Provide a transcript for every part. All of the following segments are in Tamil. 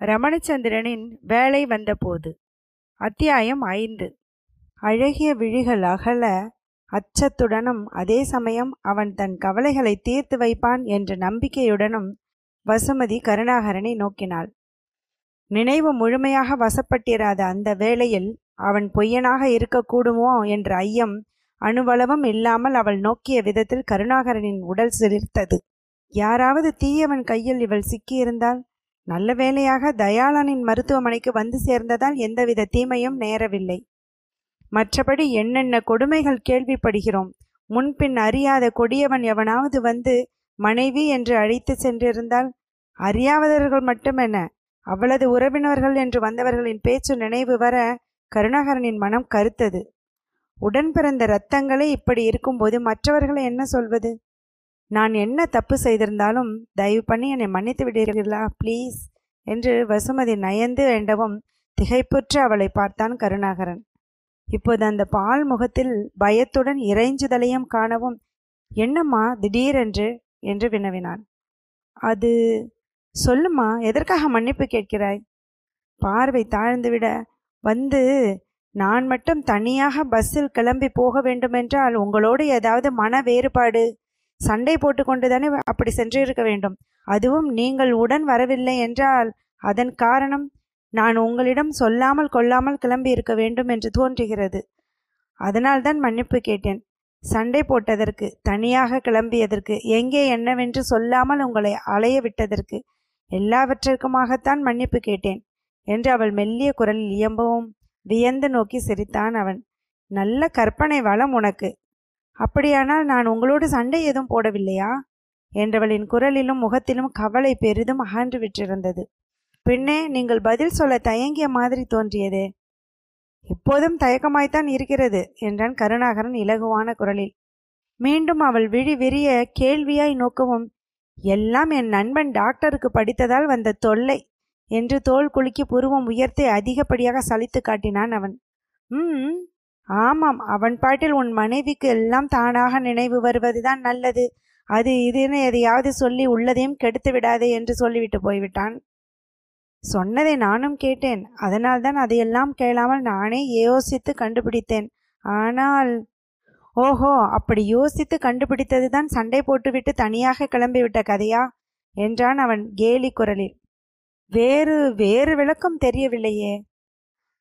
ரமணச்சந்திரனின் வேலை வந்தபோது. அத்தியாயம் ஐந்து. அழகிய விழிகள் அகல அச்சத்துடனும் அதே சமயம் அவன் தன் கவலைகளை தீர்த்து வைப்பான் என்ற நம்பிக்கையுடனும் வசுமதி கருணாகரனை நோக்கினாள். நினைவு முழுமையாக வசப்பட்டிராத அந்த வேளையில் அவன் பொய்யனாக இருக்கக்கூடுமோ என்ற ஐயம் அணுவளவும் இல்லாமல் அவள் நோக்கிய விதத்தில் கருணாகரனின் உடல் சிலிர்த்தது. யாராவது தீயவன் கையில் இவள் சிக்கியிருந்தால் நல்ல வேளையாக தயாளனின் மருத்துவமனைக்கு வந்து சேர்ந்ததால் எந்தவித தீமையும் நேரவில்லை. மற்றபடி என்னென்ன கொடுமைகள் கேள்விப்படுகிறோம். முன்பின் அறியாத கொடியவன் எவனாவது வந்து மனைவி என்று அழைத்து சென்றிருந்தால் அறியாதவர்கள் மட்டுமென அவளது உறவினர்கள் என்று வந்தவர்களின் பேச்சு நினைவு வர கருணாகரனின் மனம் கருத்தது. உடன் பிறந்த இரத்தங்களே இப்படி இருக்கும்போது மற்றவர்களை என்ன சொல்வது? நான் என்ன தப்பு செய்திருந்தாலும் தயவு பண்ணி என்னை மன்னித்து விடுகிறீர்களா? ப்ளீஸ் என்று வசுமதி நயந்து வேண்டவும் திகைப்புற்று அவளை பார்த்தான் கருணாகரன். இப்போது அந்த பால் முகத்தில் பயத்துடன் இறைஞ்சுதலையும் காணவும் என்னம்மா திடீரென்று? என்று வினவினான். அது சொல்லுமா எதற்காக மன்னிப்பு கேட்கிறாய்? பார்வை தாழ்ந்துவிட வந்து நான் மட்டும் தனியாக பஸ்ஸில் கிளம்பி போக வேண்டுமென்றால் உங்களோடு ஏதாவது மன வேறுபாடு சண்டை போட்டுக்கொண்டு தானே அப்படி சென்றிருக்க வேண்டும். அதுவும் நீங்கள் உடன் வரவில்லை என்றால் அதன் காரணம் நான் உங்களிடம் சொல்லாமல் கொள்ளாமல் கிளம்பி இருக்க வேண்டும் என்று தோன்றுகிறது. அதனால்தான் மன்னிப்பு கேட்டேன். சண்டை போட்டதற்கு தனியாக கிளம்பியதற்கு எங்கே என்னவென்று சொல்லாமல் உங்களை அலைய விட்டதற்கு எல்லாவற்றிற்குமாகத்தான் மன்னிப்பு கேட்டேன் என்று அவள் மெல்லிய குரலில் இயம்பவும் வியந்து நோக்கி சிரித்தான் அவன். நல்ல கற்பனை வளம் உனக்கு. அப்படியானால் நான் உங்களோடு சண்டை எதுவும் போடவில்லையா? என்றவளின் குரலிலும் முகத்திலும் கவலை பெரிதும் அகன்று விட்டிருந்தது. பின்னே நீங்கள் பதில் சொல்ல தயங்கிய மாதிரி தோன்றியதே. இப்போதும் தயக்கமாய்த்தான் இருக்கிறது என்றான் கருணாகரன் இலகுவான குரலில். மீண்டும் அவள் விழி விரிய கேள்வியாய் நோக்கவும் எல்லாம் என் நண்பன் டாக்டருக்கு படித்ததால் வந்த தொல்லை என்று தோல் குலுக்கி புருவம் உயர்த்தி அதிகப்படியாக சலித்து காட்டினான் அவன். ம். ஆமாம் அவன் பாட்டில் உன் மனைவிக்கு எல்லாம் தானாக நினைவு வருவதுதான் நல்லது. அது இதுன்னு எதையாவது சொல்லி உள்ளதையும் கெடுத்து விடாதே என்று சொல்லிவிட்டு போய்விட்டான். சொன்னதை நானும் கேட்டேன். அதனால்தான் அதையெல்லாம் கேளாமல் நானே யோசித்து கண்டுபிடித்தேன். ஆனால் ஓஹோ அப்படி யோசித்து கண்டுபிடித்தது தான் சண்டை போட்டுவிட்டு தனியாக கிளம்பிவிட்ட கதையா? என்றான் அவன் கேலி குரலில். வேறு வேறு விளக்கம் தெரியவில்லையே.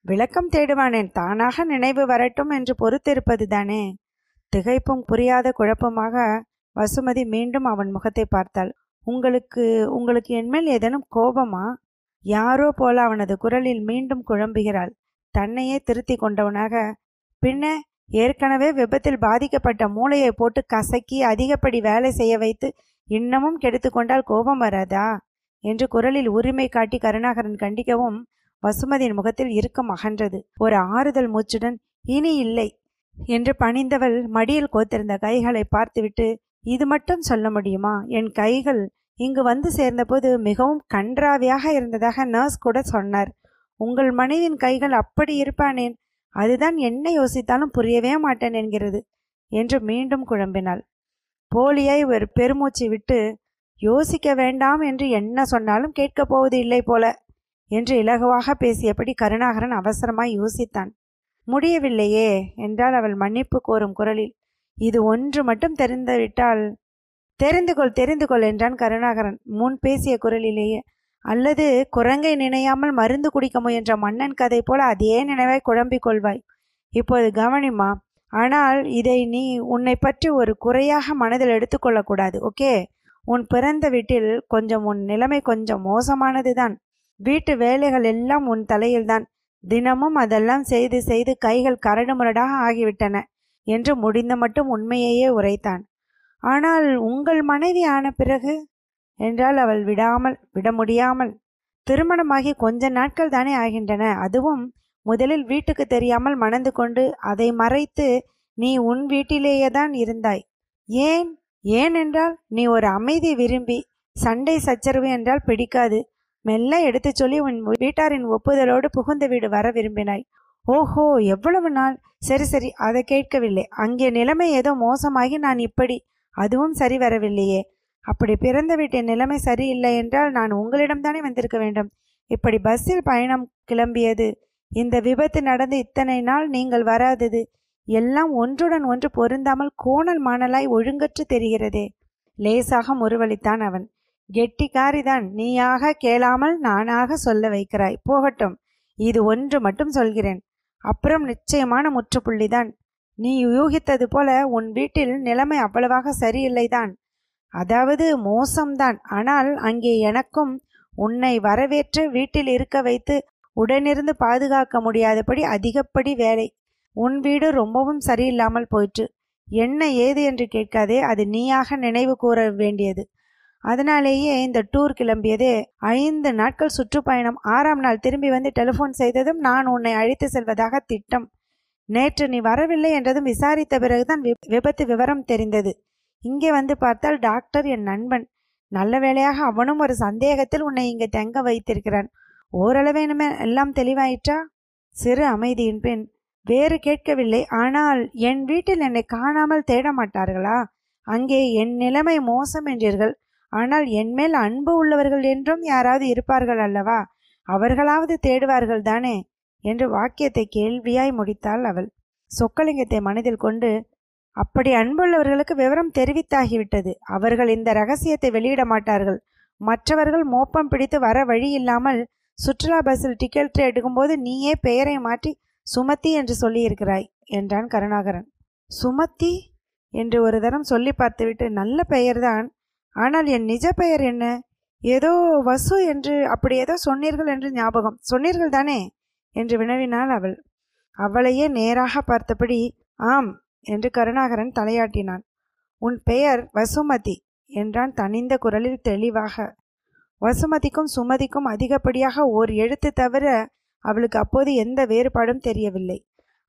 விளக்கம் தேடுவானேன். தானாக நினைவு வரட்டும் என்று பொறுத்திருப்பது தானே. திகைப்பும் புரியாத குழப்பமாக வசுமதி மீண்டும் அவன் முகத்தை பார்த்தாள். உங்களுக்கு உங்களுக்கு என்மேல் ஏதேனும் கோபமா? யாரோ போல அவனது குரலில் மீண்டும் குழம்புகிறாள். தன்னையே திருத்தி கொண்டவனாக பின்ன ஏற்கனவே விபத்தில் பாதிக்கப்பட்ட மூளையை போட்டு கசக்கி அதிகப்படி வேலை செய்ய வைத்து இன்னமும் கெடுத்து கொண்டால் கோபம் வராதா? என்று குரலில் உரிமை காட்டி கருணாகரன் கண்டிக்கவும் வசுமதியின் முகத்தில் இருக்கம் அகன்றது. ஒரு ஆறுதல் மூச்சுடன் இனி இல்லை என்று பணிந்தவள் மடியில் கோத்திருந்த கைகளை பார்த்துவிட்டு இது மட்டும் சொல்ல முடியுமா? என் கைகள் இங்கு வந்து சேர்ந்தபோது மிகவும் கன்றாவியாக இருந்ததாக நர்ஸ் கூட சொன்னார். உங்கள் மனைவின் கைகள் அப்படி இருப்பானேன்? அதுதான் என்ன யோசித்தாலும் புரியவே மாட்டேன் என்கிறது என்று மீண்டும் குழம்பினாள். போலியாய் ஒரு பெருமூச்சு விட்டு யோசிக்க வேண்டாம் என்று என்ன சொன்னாலும் கேட்கப் போவது இல்லை போல. என்று இலகுவாக பேசியபடி கருணாகரன் அவசரமாய் யோசித்தான். முடியவில்லையே என்றால் அவள் மன்னிப்பு கோரும் குரலில். இது ஒன்று மட்டும் தெரிந்துவிட்டால் தெரிந்து கொள் தெரிந்து கொள் என்றான் கருணாகரன். முன் பேசிய குரலிலேயே. அல்லது குரங்கை நினையாமல் மருந்து குடிக்க முயன்ற மன்னன் கதை போல அதே நினைவாய் குழம்பிக் கொள்வாய். இப்போது கவனிமா ஆனால் இதை நீ உன்னை பற்றி ஒரு குறையாக மனதில் எடுத்துக்கொள்ளக்கூடாது ஓகே? உன் பிறந்த வீட்டில் கொஞ்சம் உன் நிலைமை கொஞ்சம் மோசமானதுதான். வீட்டு வேலைகள் எல்லாம் உன் தலையில்தான். தினமும் அதெல்லாம் செய்து செய்து கைகள் கரடு முரடாக ஆகிவிட்டன என்று முடிந்த மட்டும் உண்மையையே உரைத்தான். ஆனால் உங்கள் மனைவி ஆன பிறகு? என்றால் அவள் விடாமல் விட முடியாமல். திருமணமாகி கொஞ்ச நாட்கள் தானே ஆகின்றன. அதுவும் முதலில் வீட்டுக்கு தெரியாமல் மணந்து கொண்டு அதை மறைத்து நீ உன் வீட்டிலேயே தான் இருந்தாய். ஏன்? ஏன் என்றால் நீ ஒரு அமைதி விரும்பி சண்டை சச்சரவு என்றால் பிடிக்காது. மெல்ல எடுத்துச் சொல்லி உன் வீட்டாரின் ஒப்புதலோடு புகுந்த வீடு வர விரும்பினாய். ஓஹோ எவ்வளவு நாள்? சரி சரி அதை கேட்கவில்லை. அங்கே நிலைமை ஏதோ மோசமாகி நான் இப்படி அதுவும் சரி வரவில்லையே. அப்படி பிறந்த வீட்டின் நிலைமை சரியில்லை என்றால் நான் உங்களிடம்தானே வந்திருக்க வேண்டும்? இப்படி பஸ்ஸில் பயணம் கிளம்பியது. இந்த விபத்து நடந்து இத்தனை நாள் நீங்கள் வராதது. எல்லாம் ஒன்றுடன் ஒன்று பொருந்தாமல் கோணல் மாணலாய் ஒழுங்கற்று தெரிகிறதே. லேசாக முறுவலித்தான் அவன். கெட்டிக்காரிதான். நீயாக கேளாமல் நானாக சொல்ல வைக்கிறாய். போகட்டும் இது ஒன்று மட்டும் சொல்கிறேன். அப்புறம் நிச்சயமான முற்றுப்புள்ளிதான். நீ யூகித்தது போல உன் வீட்டில் நிலைமை அவ்வளவாக சரியில்லைதான். அதாவது மோசம்தான். ஆனால் அங்கே எனக்கும் உன்னை வரவேற்று வீட்டில் இருக்க வைத்து உடனிருந்து பாதுகாக்க முடியாதபடி அதிகப்படி வேலை. உன் வீடு ரொம்பவும் சரியில்லாமல் போயிற்று. என்ன ஏது என்று கேட்காதே அது நீயாக நினைவு கூற வேண்டியது. அதனாலேயே இந்த டூர் கிளம்பியதே ஐந்து நாட்கள் சுற்றுப்பயணம். ஆறாம் நாள் திரும்பி வந்து டெலிஃபோன் செய்ததும் நான் உன்னை அழைத்து செல்வதாக திட்டம். நேற்று நீ வரவில்லை என்றதும் விசாரித்த பிறகுதான் விபத்து விவரம் தெரிந்தது. இங்கே வந்து பார்த்தால் டாக்டர் என் நண்பன். நல்ல வேளையாக அவனும் ஒரு சந்தேகத்தில் உன்னை இங்கே தங்க வைத்திருக்கிறான். ஓரளவேனுமே எல்லாம் தெளிவாயிற்றா? சிறு அமைதியின் பின் வேறு கேட்கவில்லை. ஆனால் என் வீட்டில் என்னை காணாமல் தேட மாட்டார்களா அங்கே என் நிலைமை மோசம் என்றீர்கள். ஆனால் என்மேல் அன்பு உள்ளவர்கள் என்றும் யாராவது இருப்பார்கள் அல்லவா? அவர்களாவது தேடுவார்கள் தானே? என்று வாக்கியத்தை கேள்வியாய் முடித்தாள் அவள். சொக்கலிங்கத்தை மனதில் கொண்டு அப்படி அன்புள்ளவர்களுக்கு விவரம் தெரிவித்தாகிவிட்டது. அவர்கள் இந்த ரகசியத்தை வெளியிட மாட்டார்கள். மற்றவர்கள் மோப்பம் பிடித்து வர வழி இல்லாமல் சுற்றுலா பஸ்ஸில் டிக்கெட் எடுக்கும்போது நீயே பெயரை மாற்றி சுமத்தி என்று சொல்லியிருக்கிறாய் என்றான் கருணாகரன். சுமத்தி? என்று ஒரு தரம் சொல்லி பார்த்துவிட்டு நல்ல பெயர்தான். ஆனால் என் நிஜ பெயர் என்ன? ஏதோ வசு என்று அப்படி ஏதோ சொன்னீர்கள் என்று ஞாபகம். சொன்னீர்கள் தானே? என்று வினவினாள் அவள். அவளையே நேராக பார்த்தபடி ஆம் என்று கருணாகரன் தலையாட்டினான். உன் பெயர் வசுமதி என்றான் தனிந்த குரலில் தெளிவாக. வசுமதிக்கும் சுமதிக்கும் அதிகப்படியாக ஓர் எழுத்து தவிர அவளுக்கு அப்போது எந்த வேறுபாடும் தெரியவில்லை.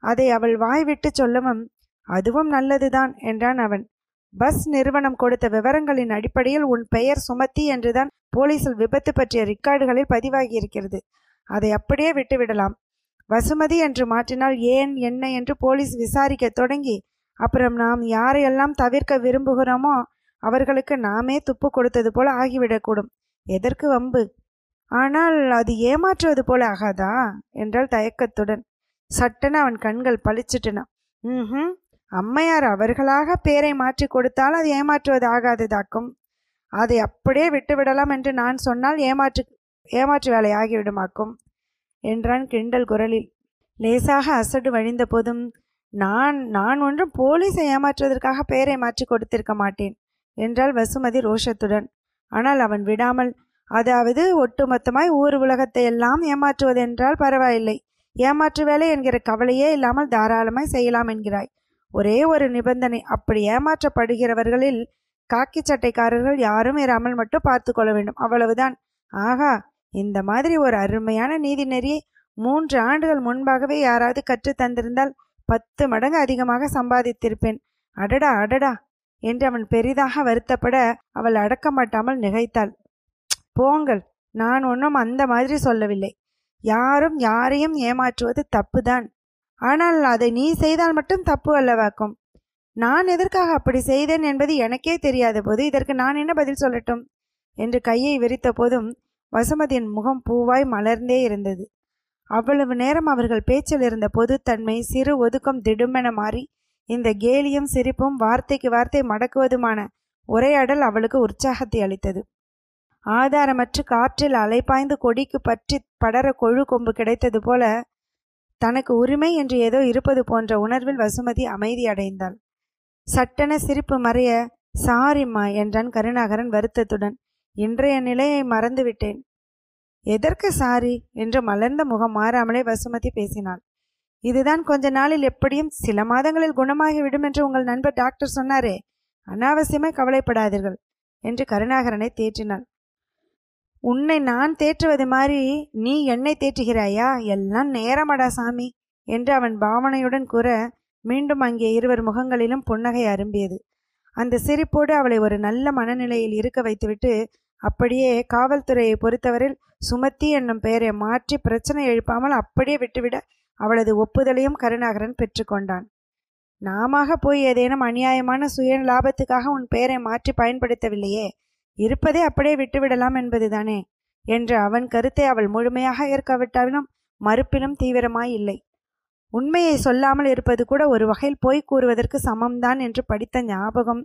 அதை அவள் வாய்விட்டு சொல்லவும் அதுவும் நல்லதுதான் என்றான் அவன். பஸ் நிறுவனம் கொடுத்த விவரங்களின் அடிப்படையில் உன் பெயர் சுமத்தி என்றுதான் போலீசில் விபத்து பற்றிய ரிக்கார்டுகளில் பதிவாகியிருக்கிறது. அதை அப்படியே விட்டுவிடலாம். வசுமதி என்று மாற்றினால் ஏன் என்ன என்று போலீஸ் விசாரிக்க தொடங்கி அப்புறம் நாம் யாரையெல்லாம் தவிர்க்க விரும்புகிறோமோ அவர்களுக்கு நாமே துப்பு கொடுத்தது போல ஆகிவிடக்கூடும். எதற்கு வம்பு? ஆனால் அது ஏமாற்றுவது போல ஆகாதா? என்றால் தயக்கத்துடன். சட்டென அவன் கண்கள் பளிச்சிட்டன. ம் அம்மையார் அவர்களாக பேரை மாற்றி கொடுத்தால் அது ஏமாற்றுவது ஆகாததாக்கும் அதை அப்படியே விட்டுவிடலாம் என்று நான் சொன்னால் ஏமாற்று ஏமாற்று வேலை ஆகிவிடுமாக்கும் என்றான் கிண்டல் குரலில். லேசாக அசடு வழிந்த போதும் நான் நான் ஒன்றும் போலீஸை ஏமாற்றுவதற்காக பெயரை மாற்றி கொடுத்திருக்க மாட்டேன் என்றாள் வசுமதி ரோஷத்துடன். ஆனால் அவன் விடாமல் அதாவது ஒட்டுமொத்தமாய் ஊர் உலகத்தை எல்லாம் ஏமாற்றுவதென்றால் பரவாயில்லை. ஏமாற்று வேலை என்கிற கவலையே இல்லாமல் தாராளமாய் செய்யலாம் என்கிறாய். ஒரே ஒரு நிபந்தனை அப்படி ஏமாற்றப்படுகிறவர்களில் காக்கி சட்டைக்காரர்கள் யாரும் இராமல் மட்டும் பார்த்து கொள்ள வேண்டும். அவ்வளவுதான். ஆகா இந்த மாதிரி ஒரு அருமையான நீதி நெறியை மூன்று ஆண்டுகள் முன்பாகவே யாராவது கற்று தந்திருந்தால் பத்து மடங்கு அதிகமாக சம்பாதித்திருப்பேன். அடடா அடடா என்று அவன் பெரிதாக வருத்தப்பட அவள் அடக்க மாட்டாமல் நிகைத்தாள். போங்கள் நான் ஒன்றும் அந்த மாதிரி சொல்லவில்லை. யாரும் யாரையும் ஏமாற்றுவது தப்புதான். ஆனால் அதை நீ செய்தால் மட்டும் தப்பு அல்லவாக்கும். நான் எதற்காக அப்படி செய்தேன் என்பது எனக்கே தெரியாத போது இதற்கு நான் என்ன பதில் சொல்லட்டும்? என்று கையை விரித்த போதும் வசுமதியின் முகம் பூவாய் மலர்ந்தே இருந்தது. அவ்வளவு நேரம் அவர்கள் பேச்சில் இருந்த பொதுத்தன்மை சிறு ஒதுக்கம் திடுமென மாறி இந்த கேலியும் சிரிப்பும் வார்த்தைக்கு வார்த்தை மடக்குவதுமான உரையாடல் அவளுக்கு உற்சாகத்தை அளித்தது. ஆதாரமற்று காற்றில் அலைப்பாய்ந்து கொடிக்கு பற்றி படர கொழு கொம்பு கிடைத்தது போல தனக்கு உரிமை என்று ஏதோ இருப்பது போன்ற உணர்வில் வசுமதி அமைதியடைந்தாள் சட்டென சிரிப்பு மறைய சாரிம்மா என்றான் கருணாகரன் வருத்தத்துடன். இன்றைய நிலையை மறந்துவிட்டேன். எதற்கு சாரி? என்று மலர்ந்த முகம் மாறாமலே வசுமதி பேசினாள். இதுதான் கொஞ்ச நாளில் எப்படியும் சில மாதங்களில் குணமாகிவிடும் என்று உங்கள் நண்பர் டாக்டர் சொன்னாரே. அனாவசியமாய் கவலைப்படாதீர்கள் என்று கருணாகரனை தேற்றினாள். உன்னை நான் தேற்றுவது மாதிரி நீ என்னை தேற்றுகிறாயா? எல்லாம் நேரமடா சாமி என்று அவன் பாவனையுடன் கூற மீண்டும் அங்கே இருவர் முகங்களிலும் புன்னகை அரும்பியது. அந்த சிரிப்போடு அவளை ஒரு நல்ல மனநிலையில் இருக்க வைத்துவிட்டு அப்படியே காவல்துறையை பொறுத்தவரையில் சுமத்தி என்னும் பெயரை மாற்றி பிரச்சனை எழுப்பாமல் அப்படியே விட்டுவிட அவளது ஒப்புதலையும் கருணாகரன் பெற்றுக்கொண்டான் நாம போய் ஏதேனும் அநியாயமான சுய லாபத்துக்காக உன் பெயரை மாற்றி பயன்படுத்தவில்லையே? இருப்பதே அப்படியே விட்டுவிடலாம் என்பதுதானே? என்ற அவன் கருத்தை அவள் முழுமையாக ஏற்காவிட்டாலும் மறுப்பிலும் தீவிரமாய் இல்லை. உண்மையை சொல்லாமல் இருப்பது கூட ஒரு வகையில் போய் கூறுவதற்கு சமம்தான் என்று படித்த ஞாபகம்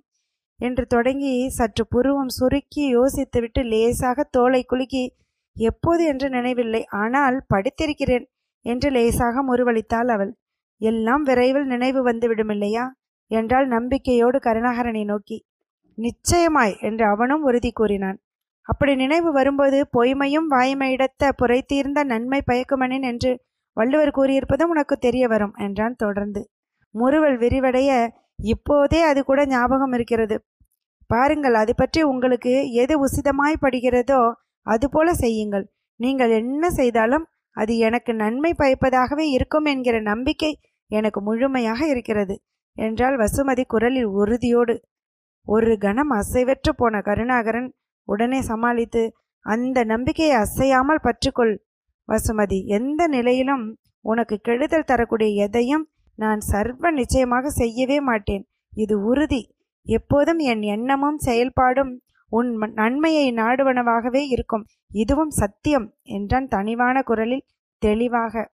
என்று தொடங்கி சற்று புருவம் சுருக்கி யோசித்துவிட்டு லேசாக தோலை குலுக்கி எப்போது என்று நினைவில்லை ஆனால் படித்திருக்கிறேன் என்று லேசாக முறுவளித்தாள் அவள். எல்லாம் விரைவில் நினைவு வந்துவிடும் இல்லையா? என்றால் நம்பிக்கையோடு கருணாகரனை நோக்கி. நிச்சயமாய் என்று அவனும் உறுதி கூறினான். அப்படி நினைவு வரும்போது பொய்மையும் வாய்மையிடத்த புரைத்தீர்ந்த நன்மை பயக்குமனின் என்று வள்ளுவர் கூறியிருப்பதும் உனக்கு தெரிய வரும் என்றான் தொடர்ந்து. முறுவல் விரிவடைய இப்போதே அது கூட ஞாபகம் இருக்கிறது. பாருங்கள் அது பற்றி உங்களுக்கு எது உசிதமாய் படுகிறதோ அதுபோல செய்யுங்கள். நீங்கள் என்ன செய்தாலும் அது எனக்கு நன்மை பயப்பதாகவே இருக்கும் என்கிற நம்பிக்கை எனக்கு முழுமையாக இருக்கிறது என்றால் வசுமதி குரலில் உறுதியோடு. ஒரு கணம் அசைவற்று போன கருணாகரன் உடனே சமாளித்து அந்த நம்பிக்கையை அசையாமல் பற்றுக்கொள் வசுமதி. எந்த நிலையிலும் உனக்கு கெடுதல் தரக்கூடிய எதையும் நான் சர்வ நிச்சயமாக செய்யவே மாட்டேன். இது உறுதி. எப்போதும் என் எண்ணமும் செயல்பாடும் உன் நன்மையை நாடுவனவாகவே இருக்கும். இதுவும் சத்தியம் என்றான் தனிவான குரலில் தெளிவாக.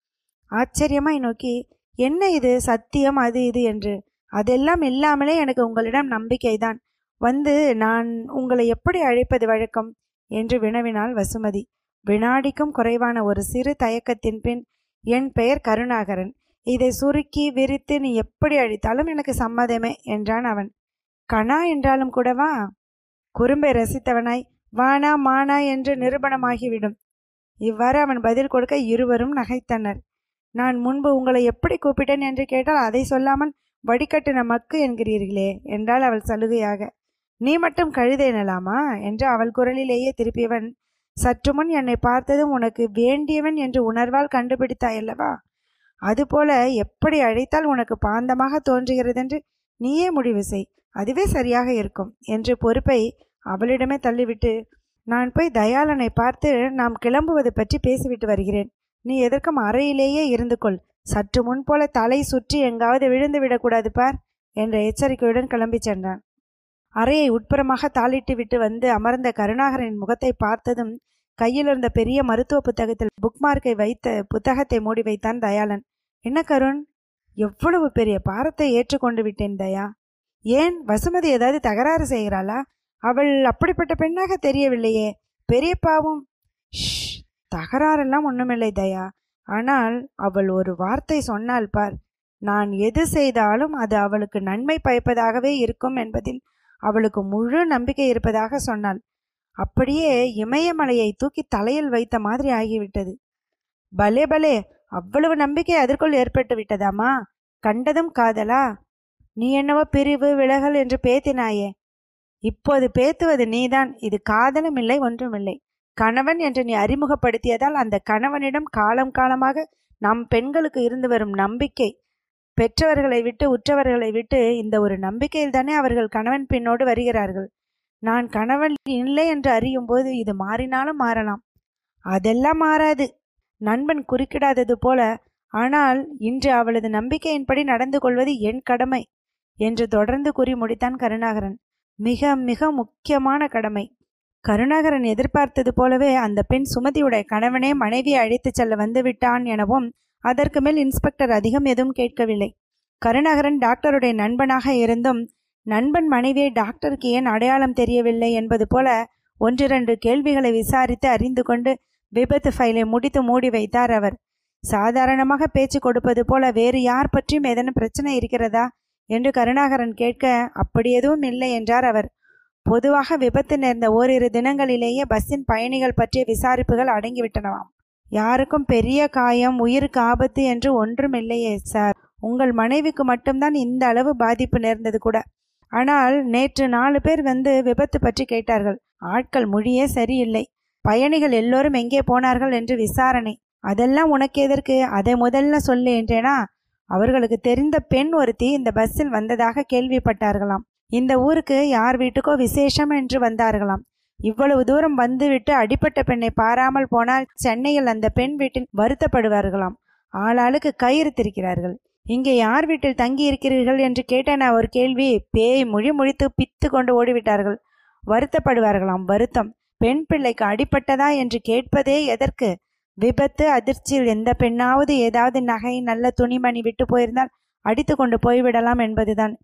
ஆச்சரியமாய் நோக்கி என்ன இது? சத்தியம் அது இது? என்று அதெல்லாம் இல்லாமலே எனக்கு உங்களிடம் நம்பிக்கைதான். வந்து நான் உங்களை எப்படி அழைப்பது வழக்கம்? என்று வினவினாள் வசுமதி. வினாடிக்கும் குறைவான ஒரு சிறு தயக்கத்தின் பின் என் பெயர் கருணாகரன். இதை சுருக்கி விரித்து நீ எப்படி அழித்தாலும் எனக்கு சம்மதமே என்றான் அவன். கணா என்றாலும் கூடவா? குறும்பை ரசித்தவனாய் வானா மானா என்று நிரூபணமாகிவிடும். இவ்வாறு அவன் பதில் கொடுக்க இருவரும் நகைத்தனர். நான் முன்பு உங்களை எப்படி கூப்பிட்டேன்? என்று கேட்டால் அதை சொல்லாமல் வடிகட்டின மக்கு என்கிறீர்களே என்றாள் அவள் சலுகையாக. நீ மட்டும் கழுதேனலாமா என்று அவள் குரலிலேயே திருப்பியவன். சற்று முன் என்னை பார்த்ததும் உனக்கு வேண்டியவன் என்று உணர்வால் கண்டுபிடித்தாயல்லவா அதுபோல எப்படி அழைத்தால் உனக்கு பாந்தமாக தோன்றுகிறதென்று நீயே முடிவு செய். அதுவே சரியாக இருக்கும் என்று பொறுப்பை அவளிடமே தள்ளிவிட்டு நான் போய் தயாளனை பார்த்து நாம் கிளம்புவது பற்றி பேசிவிட்டு வருகிறேன். நீ எதற்கும் அறையிலேயே இருந்து கொள் சற்று முன் போல தலை சுற்றி எங்காவது விழுந்து விடக்கூடாது பார் என்ற எச்சரிக்கையுடன் கிளம்பி சென்றான். அறையை உட்புறமாக தாளிட்டு விட்டு வந்து அமர்ந்த கருணாகரனின் முகத்தை பார்த்ததும் கையில் இருந்த பெரிய மருத்துவ புத்தகத்தில் புக்மார்க்கை வைத்த புத்தகத்தை மூடி வைத்தான் தயாளன். என்ன கருண்? எவ்வளவு பெரிய பாரத்தை ஏற்றுக்கொண்டு விட்டேன் தயா. ஏன்? வசுமதி ஏதாவது தகராறு செய்கிறாளா? அவள் அப்படிப்பட்ட பெண்ணாக தெரியவில்லையே. பெரியப்பாவும். தகராறெல்லாம் ஒண்ணுமில்லை தயா. ஆனால் அவள் ஒரு வார்த்தை சொன்னாள் பார் நான் எது செய்தாலும் அது அவளுக்கு நன்மை பயப்பதாகவே இருக்கும் என்பதில் அவளுக்கு முழு நம்பிக்கை இருப்பதாக சொன்னாள். அப்படியே இமயமலையை தூக்கி தலையில் வைத்த மாதிரி ஆகிவிட்டது. பலே பலே அவ்வளவு நம்பிக்கை அதற்குள் ஏற்பட்டு விட்டதாமா? கண்டதும் காதலா? நீ என்னவோ பிரிவு விலகல் என்று பேத்தினாயே. இப்போது பேத்துவது நீதான் இது காதலும் இல்லை ஒன்றுமில்லை. கணவன் என்று நீ அறிமுகப்படுத்தியதால் அந்த கணவனிடம் காலம் காலமாக நம் பெண்களுக்கு இருந்து வரும் நம்பிக்கை பெற்றவர்களை விட்டு உற்றவர்களை விட்டு இந்த ஒரு நம்பிக்கையில் தானே அவர்கள் கணவன் பின்னோடு வருகிறார்கள். நான் கணவன் இல்லை என்று அறியும் போது இது மாறினாலும் மாறலாம். அதெல்லாம் மாறாது. நண்பன் குறுக்கிடாதது போல ஆனால் இன்று அவளது நம்பிக்கையின்படி நடந்து கொள்வது என் கடமை என்று தொடர்ந்து கூறி முடித்தான் கருணாகரன். மிக மிக முக்கியமான கடமை. கருணாகரன் எதிர்பார்த்தது போலவே அந்த பெண் சுமதியுடைய கணவனே மனைவியை அழைத்துச் செல்ல வந்து விட்டான் எனவும் அதற்கு மேல் இன்ஸ்பெக்டர் அதிகம் எதுவும் கேட்கவில்லை. கருணாகரன் டாக்டருடைய நண்பனாக இருந்தும் நண்பன் மனைவியை டாக்டருக்கு ஏன் அடையாளம் தெரியவில்லை என்பது போல ஒன்றிரண்டு கேள்விகளை விசாரித்து அறிந்து கொண்டு விபத்து ஃபைலை முடித்து மூடி வைத்தார் அவர். சாதாரணமாக பேச்சு கொடுப்பது போல வேறு யார் பற்றியும் ஏதேனும் பிரச்சனை இருக்கிறதா? என்று கருணாகரன் கேட்க அப்படி எதுவும் இல்லை என்றார் அவர். பொதுவாக விபத்து நேர்ந்த ஓரிரு தினங்களிலேயே பஸ்ஸின் பயணிகள் பற்றிய விசாரிப்புகள் அடங்கிவிட்டனவாம். யாருக்கும் பெரிய காயம் உயிருக்கு ஆபத்து என்று ஒன்றும் இல்லையே சார். உங்கள் மனைவிக்கு மட்டும்தான் இந்த அளவு பாதிப்பு நேர்ந்தது கூட. ஆனால் நேற்று நாலு பேர் வந்து விபத்து பற்றி கேட்டார்கள். ஆட்கள் மொழியே சரியில்லை. பயணிகள் எல்லோரும் எங்கே போனார்கள் என்று விசாரணை. அதெல்லாம் உனக்கு எதற்கு? அதை முதல்ல சொல்லு என்றேனா? அவர்களுக்கு தெரிந்த பெண் ஒருத்தி இந்த பஸ்ஸில் வந்ததாக கேள்விப்பட்டார்களாம். இந்த ஊருக்கு யார் வீட்டுக்கோ விசேஷம் என்று வந்தார்களாம். இவ்வளவு தூரம் வந்துவிட்டு அடிப்பட்ட பெண்ணை பாராமல் போனால் சென்னையில் அந்த பெண் வீட்டில் வருத்தப்படுவார்களாம். ஆளாளுக்கு கயிறு திரிக்கிறார்கள் இங்கே யார் வீட்டில் தங்கி இருக்கிறீர்கள் என்று கேட்டேன். ஒரு கேள்வி பேய் மொழி முழித்து பித்து கொண்டு ஓடிவிட்டார்கள். வருத்தப்படுவார்களாம். வருத்தம். பெண் பிள்ளைக்கு அடிப்பட்டதா என்று கேட்பதே எதற்கு? விபத்து அதிர்ச்சியில் எந்த பெண்ணாவது ஏதாவது நகை நல்ல துணிமணி விட்டு போயிருந்தால் அடித்து கொண்டு போய்விடலாம் என்பதுதான்.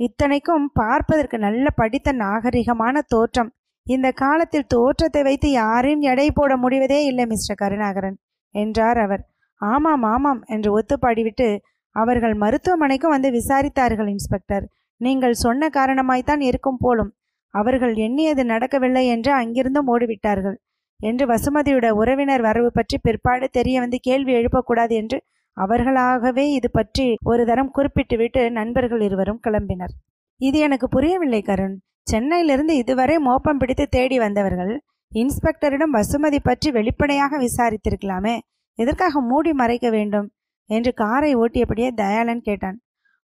இத்தனைக்கும் பார்ப்பதற்கு நல்ல படித்த நாகரிகமான தோற்றம். இந்த காலத்தில் தோற்றத்தை வைத்து யாரையும் எடை போட முடிவதே இல்லை மிஸ்டர் கருணாகரன் என்றார் அவர். ஆமாம் ஆமாம் என்று ஒத்துப்பாடிவிட்டு அவர்கள் மருத்துவமனைக்கு வந்து விசாரித்தார்கள் இன்ஸ்பெக்டர். நீங்கள் சொன்ன காரணமாய்த்தான் இருக்கும் போலும். அவர்கள் எண்ணியது நடக்கவில்லை என்று அங்கிருந்தும் ஓடிவிட்டார்கள் என்று வசுமதியோட உறவினர் வரவு பற்றி பிற்பாடு தெரிய வந்து கேள்வி எழுப்பக்கூடாது என்று அவர்களாகவே இது பற்றி ஒரு தரம் குறிப்பிட்டுவிட்டு நண்பர்கள் இருவரும் கிளம்பினர். இது எனக்கு புரியவில்லை கருண். சென்னையிலிருந்து இதுவரை மோப்பம் பிடித்து தேடி வந்தவர்கள் இன்ஸ்பெக்டரிடம் வசுமதி பற்றி வெளிப்படையாக விசாரித்திருக்கலாமே. எதற்காக மூடி மறைக்க வேண்டும்? என்று காரை ஓட்டியபடியே தயாளன் கேட்டான்.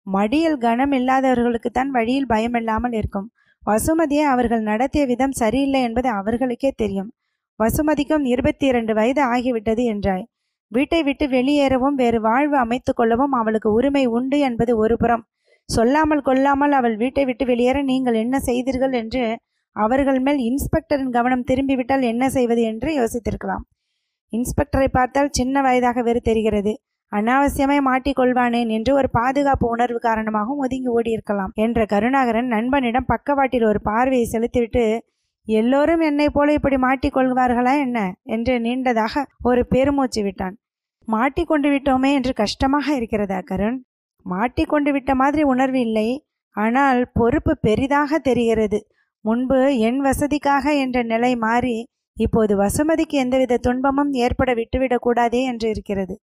மடியில் கனம் இல்லாதவர்களுக்குத்தான் வழியில் பயமில்லாமல் இருக்கும். வசுமதியை அவர்கள் நடத்திய விதம் சரியில்லை என்பது அவர்களுக்கே தெரியும். வசுமதிக்கும் இருபத்தி இரண்டு வயது ஆகிவிட்டது என்றாய். வீட்டை விட்டு வெளியேறவும் வேறு வாழ்வு அமைத்து கொள்ளவும் அவளுக்கு உரிமை உண்டு என்பது ஒரு புறம். சொல்லாமல் கொள்ளாமல் அவள் வீட்டை விட்டு வெளியேற நீங்கள் என்ன செய்தீர்கள் என்று அவர்கள் மேல் இன்ஸ்பெக்டரின் கவனம் திரும்பிவிட்டால் என்ன செய்வது என்று யோசித்திருக்கலாம். இன்ஸ்பெக்டரை பார்த்தால் சின்ன வயதாக வேறு தெரிகிறது. அனாவசியமாய் மாட்டிக்கொள்வானேன் என்று ஒரு பாதுகாப்பு உணர்வு காரணமாகவும் ஒதுங்கி ஓடியிருக்கலாம் என்ற கருணாகரன் நண்பனிடம் பக்கவாட்டில் ஒரு பார்வையை செலுத்திவிட்டு எல்லோரும் என்னை போல இப்படி மாட்டிக்கொள்வார்களா என்ன? என்று நீண்டதாக ஒரு பெருமூச்சு விட்டான். மாட்டிக்கொண்டு விட்டோமே என்று கஷ்டமாக இருக்கிறதா கருண்? மாட்டிக்கொண்டு விட்ட மாதிரி உணர்வு இல்லை. ஆனால் பொறுப்பு பெரிதாக தெரிகிறது. முன்பு என் வசதிக்காக என்ற நிலை மாறி இப்போது வசுமதிக்கு எந்தவித துன்பமும் ஏற்பட விட்டுவிடக்கூடாதே என்று இருக்கிறது.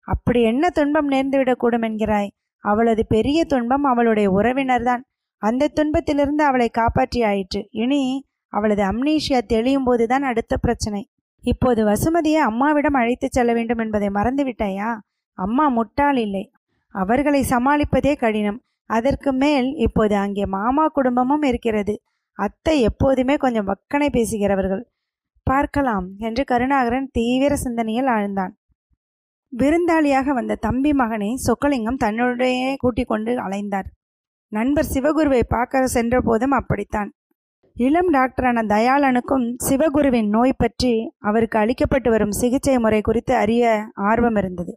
அப்படி என்ன துன்பம் நேர்ந்துவிடக்கூடும் என்கிறாய்? அவளது பெரிய துன்பம் அவளுடைய உறவினர்தான். அந்த துன்பத்திலிருந்து அவளை காப்பாற்றி ஆயிற்று இனி அவளது அம்னீஷியா தெளியும் போதுதான் அடுத்த பிரச்சனை. இப்போது வசுமதியை அம்மாவிடம் அழைத்துச் செல்ல வேண்டும் என்பதை மறந்துவிட்டாயா? அம்மா முட்டாள் இல்லை. அவர்களை சமாளிப்பதே கடினம். அதற்கு மேல் இப்போது அங்கே மாமா குடும்பமும் இருக்கிறது. அத்தை எப்போதுமே கொஞ்சம் வக்கனை பேசுகிறவர்கள். பார்க்கலாம் என்று கருணாகரன் தீவிர சிந்தனையில் ஆழ்ந்தான். விருந்தாளியாக வந்த தம்பி மகனை சொக்கலிங்கம் தன்னுடைய கூட்டிக் கொண்டு அலைந்தார். நண்பர் சிவகுருவை பார்க்க சென்ற போதும் அப்படித்தான். இளம் டாக்டரான தயாளனுக்கும் சிவகுருவின் நோய் பற்றி அவருக்கு அளிக்கப்பட்டு வரும் சிகிச்சை முறை குறித்து அறிய ஆர்வம் இருந்தது.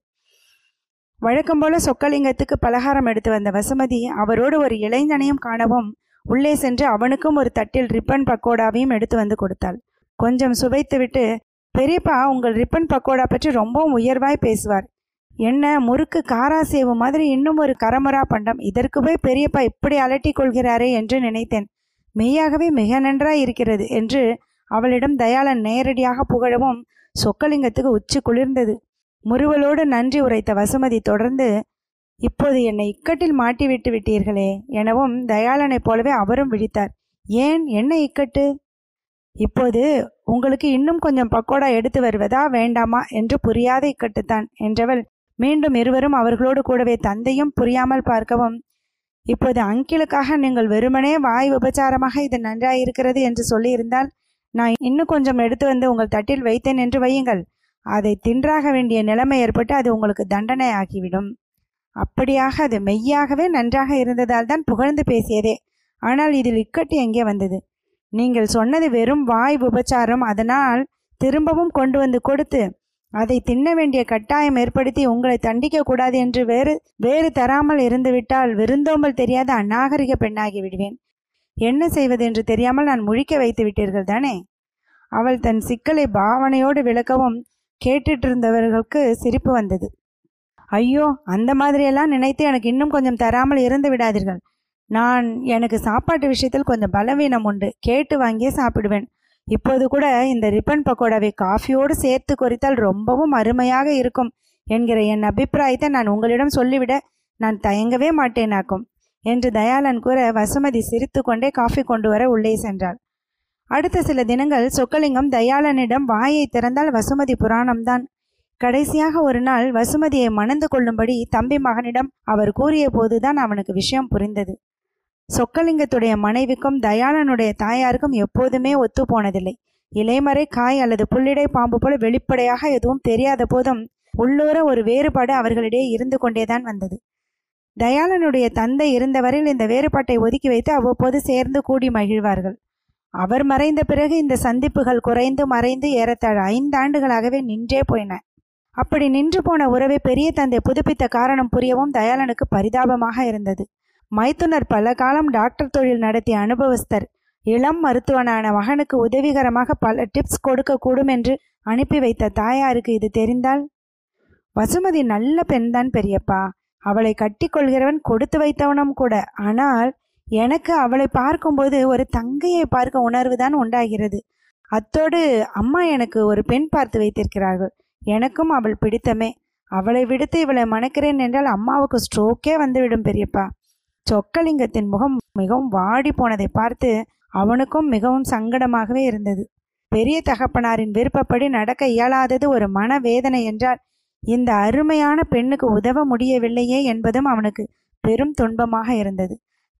வழக்கம் போல சொக்கலிங்கத்துக்கு பலகாரம் எடுத்து வந்த வசுமதி அவரோடு ஒரு இளைஞனையும் காணவும் உள்ளே சென்று அவனுக்கும் ஒரு தட்டில் ரிப்பன் பக்கோடாவையும் எடுத்து வந்து கொடுத்தாள். கொஞ்சம் சுவைத்துவிட்டு பெரியப்பா உங்கள் ரிப்பன் பக்கோடா பற்றி ரொம்பவும் உயர்வாய் பேசுவார். என்ன முறுக்கு காராசேவு மாதிரி இன்னும் ஒரு கரமுரா பண்டம். இதற்கு போய் பெரியப்பா இப்படி அலட்டி கொள்கிறாரே என்று நினைத்தேன். மெய்யாகவே மிக நன்றாய் இருக்கிறது என்று அவளிடம் தயாளன் நேரடியாக புகழவும் சொக்கலிங்கத்துக்கு உச்சி குளிர்ந்தது. முறுவலோடு நன்றி உரைத்த வசுமதி தொடர்ந்து இப்போது என்னை இக்கட்டில் மாட்டிவிட்டு விட்டீர்களே எனவும் தயாளனைப் போலவே அவரும் விழித்தார். ஏன்? என்ன இக்கட்டு? இப்போது உங்களுக்கு இன்னும் கொஞ்சம் பக்கோடா எடுத்து வருவதா வேண்டாமா என்று புரியாத இக்கட்டுத்தான் என்றவள் மீண்டும் இருவரும் அவர்களோடு கூடவே தந்தையும் புரியாமல் பார்க்கவும் இப்போது அங்கிளுக்காக நீங்கள் வெறுமனே வாய் உபச்சாரமாக இது நன்றாயிருக்கிறது என்று சொல்லியிருந்தால் நான் இன்னும் கொஞ்சம் எடுத்து வந்து உங்கள் தட்டில் வைத்தேன் என்று வையுங்கள். அதை தின்றாக வேண்டிய நிலைமை ஏற்பட்டு அது உங்களுக்கு தண்டனை ஆகிவிடும் அப்படியாக அது மெய்யாகவே நன்றாக இருந்ததால் தான் புகழ்ந்து பேசியதே. ஆனால் இதில் இக்கட்டு எங்கே வந்தது? நீங்கள் சொன்னது வெறும் வாய் உபச்சாரம் அதனால் திரும்பவும் கொண்டு வந்து கொடுத்து அதை தின்ன வேண்டிய கட்டாயம் ஏற்படுத்தி உங்களை தண்டிக்க கூடாது என்று வேறு வேறு தராமல் இருந்துவிட்டால் விருந்தோம்பல் தெரியாத அநாகரிக பெண்ணாகி விடுவேன். என்ன செய்வது என்று தெரியாமல் நான் முழிக்க வைத்து விட்டீர்கள் தானே? அவள் தன் சிக்கலை பாவனையோடு விளக்கவும் கேட்டுட்டிருந்தவர்களுக்கு சிரிப்பு வந்தது. ஐயோ அந்த மாதிரியெல்லாம் நினைத்து எனக்கு இன்னும் கொஞ்சம் தராமல் இருந்து விடாதீர்கள். நான் எனக்கு சாப்பாட்டு விஷயத்தில் கொஞ்சம் பலவீனம் உண்டு. கேட்டு வாங்கியே சாப்பிடுவேன். இப்போது கூட இந்த ரிப்பன் பக்கோடாவை காஃபியோடு சேர்த்து குறித்தால் ரொம்பவும் அருமையாக இருக்கும் என்கிற என் அபிப்பிராயத்தை நான் உங்களிடம் சொல்லிவிட நான் தயங்கவே மாட்டேனாக்கும் என்று தயாளன் கூற வசுமதி சிரித்து கொண்டே காஃபி கொண்டு வர உள்ளே சென்றாள். அடுத்த சில தினங்கள் சொக்கலிங்கம் தயாளனிடம் வாயை திறந்தால் வசுமதி புராணம்தான். கடைசியாக ஒரு நாள் வசுமதியை மணந்து கொள்ளும்படி தம்பி மகனிடம் அவர் கூறிய போதுதான் அவனுக்கு விஷயம் புரிந்தது. சொக்கலிங்கத்துடைய மனைவிக்கும் தயாளனுடைய தாயாருக்கும் எப்போதுமே ஒத்து போனதில்லை இலைமறை காய் அல்லது புள்ளிடை பாம்பு போல வெளிப்படையாக எதுவும் தெரியாத போதும் உள்ளூர ஒரு வேறுபாடு அவர்களிடையே இருந்து கொண்டேதான் வந்தது. தயாளனுடைய தந்தை இருந்தவரையில் இந்த வேறுபாட்டை ஒதுக்கி வைத்து அவ்வப்போது சேர்ந்து கூடி மகிழ்வார்கள். அவர் மறைந்த பிறகு இந்த சந்திப்புகள் குறைந்து மறைந்து ஏறத்தாழ ஐந்தாண்டுகளாகவே நின்றே போயின. அப்படி நின்று போன உறவை பெரிய தந்தை புதுப்பித்த காரணம் புரியவும் தயாளனுக்கு பரிதாபமாக இருந்தது. மைத்துனர் பல காலம் டாக்டர் தொழில் நடத்திய அனுபவஸ்தர். இளம் மருத்துவனான மகனுக்கு உதவிகரமாக பல டிப்ஸ் கொடுக்கக்கூடும் என்று அனுப்பி வைத்த தாயாருக்கு இது தெரிந்தால்? வசுமதி நல்ல பெண்தான் பெரியப்பா. அவளை கட்டிக்கொள்கிறவன் கொடுத்து வைத்தவனும் கூட. ஆனால் எனக்கு அவளை பார்க்கும்போது ஒரு தங்கையை பார்க்க உணர்வுதான் உண்டாகிறது. அத்தோடு அம்மா எனக்கு ஒரு பெண் பார்த்து வைத்திருக்கிறார்கள். எனக்கும் அவள் பிடித்தமே. அவளை விடுத்து இவளை மணக்கிறேன் என்றால் அம்மாவுக்கு ஸ்ட்ரோக்கே வந்துவிடும் பெரியப்பா. சொக்கலிங்கத்தின் முகம் மிகவும் வாடி போனதை பார்த்து அவனுக்கும் மிகவும் சங்கடமாகவே இருந்தது. பெரிய தகப்பனாரின் விருப்பப்படி நடக்க இயலாதது ஒரு மனவேதனை என்றால் இந்த அருமையான பெண்ணுக்கு உதவ முடியவில்லையே என்பதும் அவனுக்கு பெரும் துன்பமாக இருந்தது.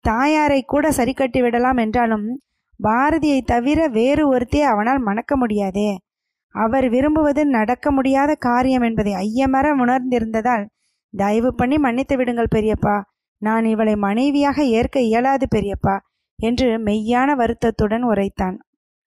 தாயாரை கூட சரி கட்டி விடலாம் என்றாலும் பாரதியை தவிர வேறு ஒருத்தே அவனால் மணக்க முடியாதே. அவர் விரும்புவது நடக்க முடியாத காரியம் என்பதை ஐயமர உணர்ந்திருந்ததால் தயவு பண்ணி மன்னித்து விடுங்கள் பெரியப்பா. நான் இவளை மனைவியாக ஏற்க இயலாது பெரியப்பா என்று மெய்யான வருத்தத்துடன் உரைத்தான்.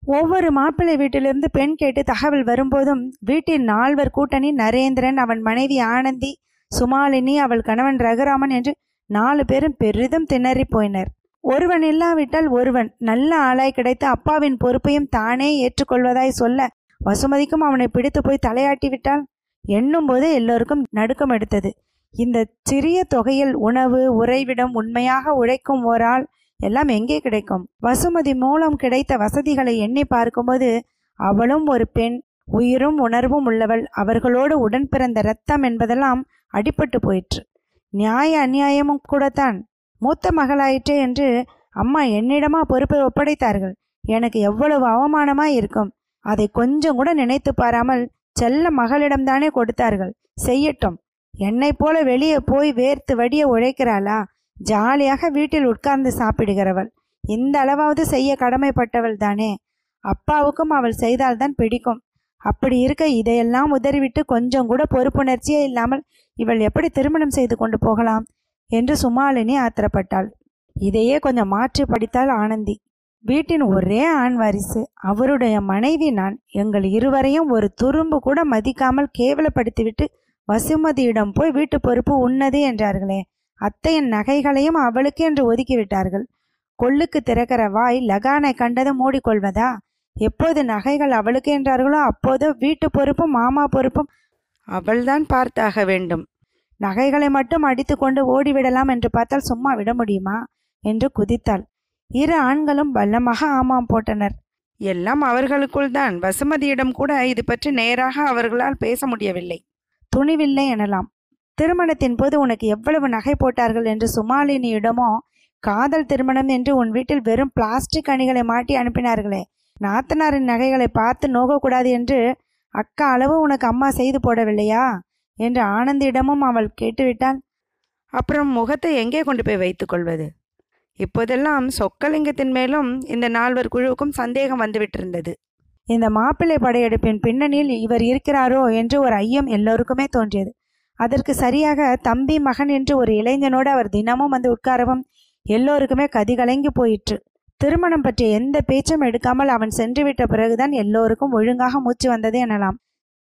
ஒவ்வொரு மாப்பிள்ளை வீட்டிலிருந்து பெண் கேட்டு தகவல் வரும்போதும் வீட்டின் நால்வர் கூட்டணி நரேந்திரன் அவன் மனைவி ஆனந்தி சுமாலினி அவள் கணவன் ரகுராமன் என்று நாலு பேரும் பெரிதும் திணறி போயினர். ஒருவன் இல்லாவிட்டால் ஒருவன் நல்ல ஆளாய் கிடைத்து அப்பாவின் பொறுப்பையும் தானே ஏற்றுக்கொள்வதாய் சொல்ல வசுமதிக்கும் அவனை பிடித்து போய் தலையாட்டி விட்டால் எண்ணும் போது எல்லோருக்கும் நடுக்கம் எடுத்தது. இந்த சிறிய தொகையில் உணவு உறைவிடம் உண்மையாக உழைக்கும் ஓரால் எல்லாம் எங்கே கிடைக்கும்? வசுமதி மூலம் கிடைத்த வசதிகளை எண்ணி பார்க்கும்போது அவளும் ஒரு பெண் உயிரும் உணர்வும் உள்ளவள். அவர்களோடு உடன் பிறந்த ரத்தம் என்பதெல்லாம் அடிபட்டு போயிற்று. நியாய அநியாயமும் கூடத்தான். மூத்த மகளாயிற்றே என்று அம்மா என்னிடமா பொறுப்பை ஒப்படைத்தார்கள்? எனக்கு எவ்வளவு அவமானமாய் இருக்கும். அதை கொஞ்சம் கூட நினைத்து பாராமல் செல்ல மகளிடம்தானே கொடுத்தார்கள்? செய்யட்டும். என்னை போல வெளியே போய் வேர்த்து வடிய உழைக்கிறாளா? ஜாலியாக வீட்டில் உட்கார்ந்து சாப்பிடுகிறவள். இந்த அளவாவது செய்ய கடமைப்பட்டவள் தானே. அப்பாவுக்கும் அவள் செய்தால்தான் பிடிக்கும். அப்படி இருக்க இதையெல்லாம் உதறிவிட்டு கொஞ்சம் கூட பொறுப்புணர்ச்சியே இல்லாமல் இவள் எப்படி திருமணம் செய்து கொண்டு போகலாம்? என்று சுமாலினி ஆத்திரப்பட்டாள். இதையே கொஞ்சம் மாற்றி படித்தாள் ஆனந்தி. வீட்டின் ஒரே ஆண் வாரிசு. அவருடைய மனைவி நான். எங்கள் இருவரையும் ஒரு துரும்பு கூட மதிக்காமல் கேவலப்படுத்திவிட்டு வசுமதியிடம் போய் வீட்டு பொறுப்பு உன்னது என்றார்களே. அத்தையின் நகைகளையும் அவளுக்கு என்று ஒதுக்கிவிட்டார்கள். கொள்ளுக்கு திறக்கிற வாய் லகானை கண்டதும் மூடிக்கொள்வதா? எப்போது நகைகள் அவளுக்கு என்றார்களோ அப்போது வீட்டு பொறுப்பும் மாமா பொறுப்பும் அவள்தான் பார்த்தாக வேண்டும். நகைகளை மட்டும் அடித்து கொண்டு ஓடிவிடலாம் என்று பார்த்தால் சும்மா விட முடியுமா? என்று குதித்தாள். இரு ஆண்களும் பல்லமாக ஆமாம் போட்டனர். எல்லாம் அவர்களுக்குள் தான் வசுமதியிடம் கூட இது பற்றி நேராக அவர்களால் பேச முடியவில்லை. துணிவில்லை எனலாம். திருமணத்தின் போது உனக்கு எவ்வளவு நகை போட்டார்கள் என்று சுமாலினியிடமோ காதல் திருமணம் என்று உன் வீட்டில் வெறும் பிளாஸ்டிக் அணிகளை மாட்டி அனுப்பினார்களே. நாத்தனாரின் நகைகளை பார்த்து நோகக்கூடாது என்று அக்கா அளவு உனக்கு அம்மா செய்து போடவில்லையா? என்று ஆனந்தியிடமும் அவள் கேட்டுவிட்டாள். அப்புறம் முகத்தை எங்கே கொண்டு போய் வைத்துக்கொள்வது இப்போதெல்லாம் சொக்கலிங்கத்தின் மேலும் இந்த நால்வர் குழுவுக்கும் சந்தேகம் வந்துவிட்டிருந்தது. இந்த மாப்பிள்ளை படையெடுப்பின் பின்னணியில் இவர் இருக்கிறாரோ என்று ஒரு ஐயம் எல்லோருக்குமே தோன்றியது. அதற்கு சரியாக தம்பி மகன் என்று ஒரு இளைஞனோடு அவர் தினமும் வந்து உட்காரவும் எல்லோருக்குமே கதிகலங்கி போயிற்று. திருமணம் பற்றிய எந்த பேச்சும் எடுக்காமல் அவன் சென்றுவிட்ட பிறகுதான் எல்லோருக்கும் ஒழுங்காக மூச்சு வந்தது எனலாம்.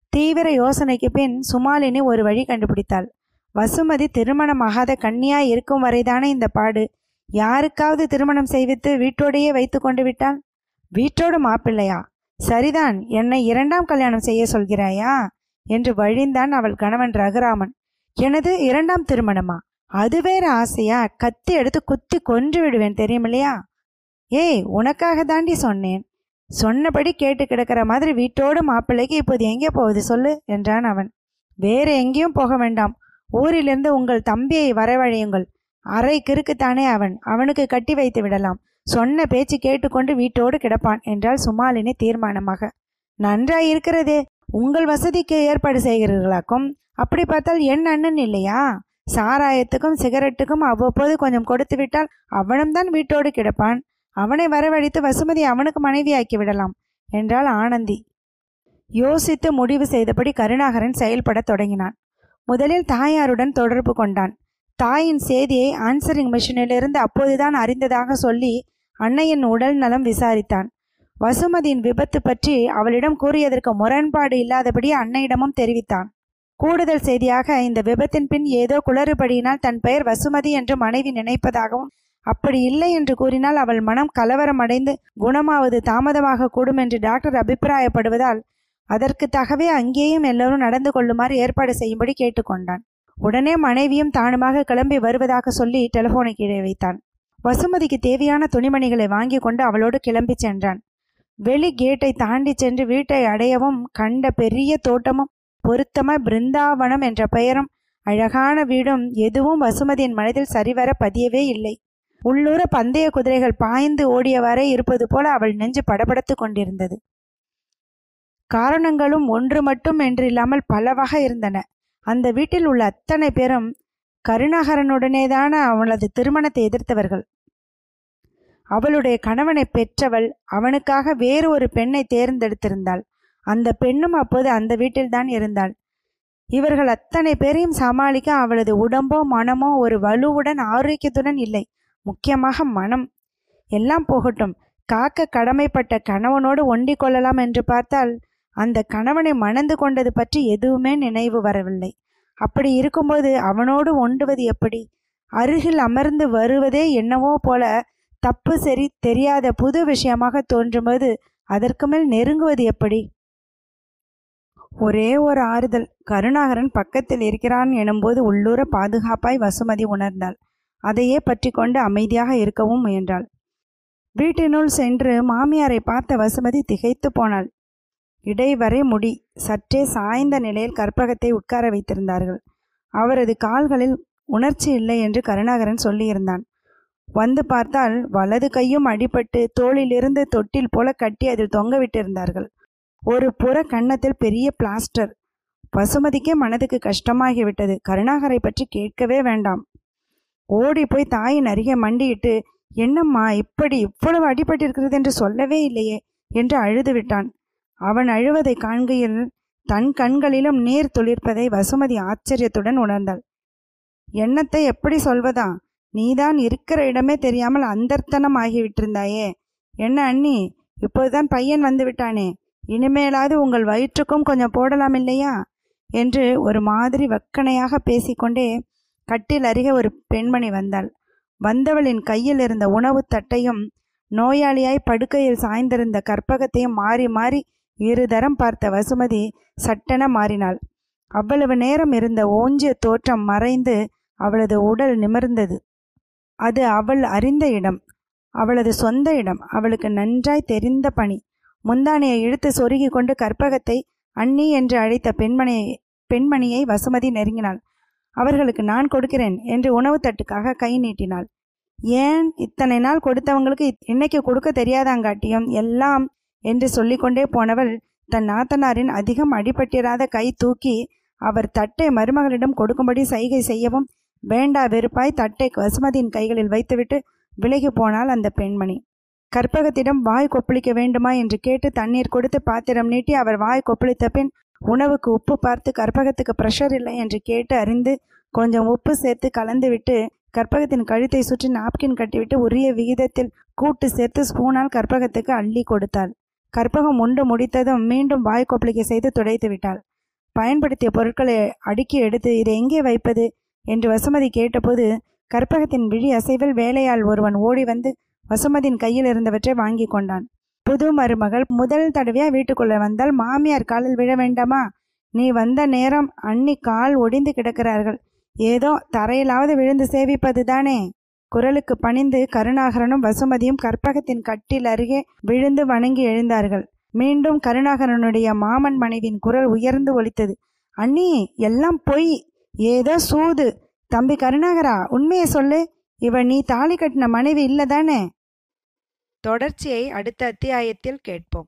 தீவிர யோசனைக்கு பின் சுமாலினி ஒரு வழி கண்டுபிடித்தாள். வசுமதி திருமணமாகாத கன்னியாய் இருக்கும் வரைதானே இந்த பாடு? யாருக்காவது திருமணம் செய்வித்து வீட்டோடையே வைத்து கொண்டு விட்டால் வீட்டோடு மாப்பிள்ளையா? சரிதான் என்னை இரண்டாம் கல்யாணம் செய்ய சொல்கிறாயா? என்று வழிந்தான் அவள் கணவன் ரகுராமன். எனது இரண்டாம் திருமணமா? அது வேற ஆசையா? கத்தி எடுத்து குத்தி கொன்று விடுவேன் தெரியுமில்லையா? ஏய் உனக்காக தாண்டி சொன்னேன். சொன்னபடி கேட்டு கிடக்கிற மாதிரி வீட்டோடு மாப்பிள்ளைக்கு இப்போது எங்கே போகுது சொல்லு? என்றான் அவன். வேற எங்கேயும் போக வேண்டாம். ஊரிலிருந்து உங்கள் தம்பியை வரவழையுங்கள். அறை கிறுக்குத்தானே அவன். அவனுக்கு கட்டி வைத்து விடலாம். சொன்ன பேச்சு கேட்டுக்கொண்டு வீட்டோடு கிடப்பான் என்றால் சுமாலினி தீர்மானமாக. நன்றாய் இருக்கிறதே உங்கள் வசதிக்கு ஏற்பாடு செய்கிறீர்களாக்கும்? அப்படி பார்த்தால் என் அண்ணன் இல்லையா? சாராயத்துக்கும் சிகரெட்டுக்கும் அவ்வப்போது கொஞ்சம் கொடுத்து விட்டால் அவனும் தான் வீட்டோடு கிடப்பான். அவனை வரவழைத்து வசுமதி அவனுக்கு மனைவியாக்கி விடலாம் என்றாள் ஆனந்தி. யோசித்து முடிவு செய்தபடி கருணாகரன் செயல்படத் தொடங்கினான். முதலில் தாயாருடன் தொடர்பு கொண்டான். தாயின் செய்தியை ஆன்சரிங் மிஷினிலிருந்து அப்போதுதான் அறிந்ததாக சொல்லி அன்னையின் உடல் நலம் விசாரித்தான். வசுமதியின் விபத்து பற்றி அவளிடம் கூறியதற்கு முரண்பாடு இல்லாதபடி அன்னையிடமும் தெரிவித்தான். கூடுதல் செய்தியாக இந்த விபத்தின் பின் ஏதோ குளறுபடியினால் தன் பெயர் வசுமதி என்று மனைவி நினைப்பதாகவும் அப்படி இல்லை என்று கூறினால் அவள் மனம் கலவரம் அடைந்து குணமாவது தாமதமாக கூடும் என்று டாக்டர் அபிப்பிராயப்படுவதால் அதற்கு தகவே அங்கேயும் எல்லோரும் நடந்து கொள்ளுமாறு ஏற்பாடு செய்யும்படி கேட்டுக்கொண்டான். உடனே மனைவியும் தானுமாக கிளம்பி வருவதாக சொல்லி டெலிபோனை கீழே வைத்தான். வசுமதிக்கு தேவையான துணிமணிகளை வாங்கி கொண்டு அவளோடு கிளம்பி சென்றான். வெளி கேட்டை தாண்டி சென்று வீட்டை அடையவும் கண்ட பெரிய தோட்டமும் பொருத்தம பிருந்தாவனம் என்ற பெயரும் அழகான வீடும் எதுவும் வசுமதியின் மனதில் சரிவர பதியவே இல்லை. உள்ளூர பந்தய குதிரைகள் பாய்ந்து ஓடியவாறே இருப்பது போல அவள் நெஞ்சு படபடத்து கொண்டிருந்தது. காரணங்களும் ஒன்று மட்டும் என்றில்லாமல் பலவாக இருந்தன. அந்த வீட்டில் உள்ள அத்தனை பேரும் கருணாகரனுடனேதான அவளது திருமணத்தை எதிர்த்தவர்கள். அவளுடைய கணவனை பெற்றவள் அவனுக்காக வேறு ஒரு பெண்ணை தேர்ந்தெடுத்திருந்தாள். அந்த பெண்ணும் அப்போது அந்த வீட்டில்தான் இருந்தாள். இவர்கள் அத்தனை பேரையும் சமாளிக்க அவளது உடம்போ மனமோ ஒரு வலுவுடன் ஆரோக்கியத்துடன் இல்லை. முக்கியமாக மனம். எல்லாம் போகட்டும். காக்க கடமைப்பட்ட கணவனோடு ஒண்டிக் கொள்ளலாம் என்று பார்த்தால் அந்த கணவனை மணந்து கொண்டது பற்றி எதுவுமே நினைவு வரவில்லை. அப்படி இருக்கும்போது அவனோடு ஒண்டுவது எப்படி? அருகில் அமர்ந்து வருவதே என்னவோ போல தப்பு சரி தெரியாத புது விஷயமாக தோன்றும்போது அதற்கு மேல் நெருங்குவது எப்படி? ஒரே ஒரு ஆறுதல். கருணாகரன் பக்கத்தில் இருக்கிறான் எனும்போது உள்ளூர பாதுகாப்பாய் வசுமதி உணர்ந்தாள். அதையே பற்றி கொண்டு அமைதியாக இருக்கவும் முயன்றாள். வீட்டினுள் சென்று மாமியாரை பார்த்த வசுமதி திகைத்து போனாள். இடைவரை முடி. சற்றே சாய்ந்த நிலையில் கற்பகத்தை உட்கார வைத்திருந்தார்கள். அவரது கால்களில் உணர்ச்சி இல்லை என்று கருணாகரன் சொல்லியிருந்தான். வந்து பார்த்தால் வலது கையும் அடிபட்டு தோளிலிருந்து தொட்டில் போல கட்டி அதில் தொங்க விட்டிருந்தார்கள். ஒரு புற கன்னத்தில் பெரிய பிளாஸ்டர். பசுமதிக்கே மனதுக்கு கஷ்டமாகிவிட்டது. கருணாகரை பற்றி கேட்கவே வேண்டாம். ஓடி போய் தாயின் அருகே மண்டியிட்டு என்னம்மா இப்படி இவ்வளவு அடிபட்டிருக்கிறது என்று சொல்லவே இல்லையே என்று அழுது விட்டான் அவன் அழுவதை காண்கையில் தன் கண்களிலும் நீர் துளிர்ப்பதை வசுமதி ஆச்சரியத்துடன் உணர்ந்தாள். எண்ணத்தை எப்படி சொல்வதா? நீதான் இருக்கிற இடமே தெரியாமல் அந்தர்த்தனம் ஆகிவிட்டிருந்தாயே என்ன அண்ணி? இப்போதுதான் பையன் வந்து விட்டானே இனிமேலாவது உங்கள் வயிற்றுக்கும் கொஞ்சம் போடலாம் இல்லையா? என்று ஒரு மாதிரி வக்கனையாக பேசிக்கொண்டே கட்டில் அருகே ஒரு பெண்மணி வந்தாள். வந்தவளின் கையில் இருந்த உணவு தட்டையும் நோயாளியாய் படுக்கையில் சாய்ந்திருந்த கற்பகத்தையும் மாறி மாறி இருதரம் பார்த்த வசுமதி சட்டென மாறினாள். அவ்வளவு நேரம் இருந்த ஓஞ்சிய தோற்றம் மறைந்து அவளது உடல் நிமிர்ந்தது. அது அவள் அறிந்த இடம். அவளது சொந்த இடம். அவளுக்கு நன்றாய் தெரிந்த பணி. முந்தானையை இழுத்து சொருகி கொண்டு கற்பகத்தை அண்ணி என்று அழைத்த பெண்மணியை பெண்மணியை வசுமதி நெருங்கினாள். அவர்களுக்கு நான் கொடுக்கிறேன் என்று உணவு தட்டுக்காக கை நீட்டினாள். ஏன்? இத்தனை நாள் கொடுத்தவங்களுக்கு இன்னைக்கு கொடுக்க தெரியாதாங்காட்டியும் எல்லாம் என்று சொல்லிக்கொண்டே போனவள் தன் நாத்தனாரின் அதிகம் அடிபட்டிராத கை தூக்கி அவர் தட்டை மருமகளிடம் கொடுக்கும்படி சைகை செய்யவும் வேண்டா வெறுப்பாய் தட்டை வசுமதியின் கைகளில் வைத்துவிட்டு விலகி போனாள் அந்த பெண்மணி. கற்பகத்திடம் வாய் கொப்பளிக்க வேண்டுமா என்று கேட்டு தண்ணீர் கொடுத்து பாத்திரம் நீட்டி அவர் வாய் கொப்பளித்த பின் உணவுக்கு உப்பு பார்த்து கற்பகத்துக்கு ப்ரெஷர் இல்லை என்று கேட்டு அறிந்து கொஞ்சம் உப்பு சேர்த்து கலந்துவிட்டு கற்பகத்தின் கழுத்தை சுற்றி நாப்கின் கட்டிவிட்டு உரிய விகிதத்தில் கூட்டு சேர்த்து ஸ்பூனால் கற்பகத்துக்கு அள்ளி கொடுத்தாள். கற்பகம் உண்டு முடித்ததும் மீண்டும் வாய் கொப்பளிக்க செய்து துடைத்து விட்டாள். பயன்படுத்திய பொருட்களை அடுக்கி எடுத்து இதை எங்கே வைப்பது? என்று வசுமதி கேட்டபோது கற்பகத்தின் விழி அசைவில் வேலையால் ஒருவன் ஓடி வந்து வசுமதியின் கையில் இருந்தவற்றை வாங்கி கொண்டான். புது மருமகள் முதல் தடவையா வீட்டுக்குள்ள வந்தால் மாமியார் காலில் விழ வேண்டாமா? நீ வந்த நேரம் அன்னி கால் ஒடிந்து கிடக்கிறார்கள். ஏதோ தரையிலாவது விழுந்து சேவிப்பது தானே குரலுக்கு பணிந்து கருணாகரனும் வசுமதியும் கற்பகத்தின் கட்டில் அருகே விழுந்து வணங்கி எழுந்தார்கள். மீண்டும் கருணாகரனுடைய மாமன் மனைவியின் குரல் உயர்ந்து ஒலித்தது. அண்ணி எல்லாம் பொய். ஏதோ சூது. தம்பி கருணாகரா உண்மையை சொல்லு. இவன் நீ தாலி கட்டின மனைவி இல்லை தானே தொடர்ச்சியை அடுத்த அத்தியாயத்தில் கேட்போம்.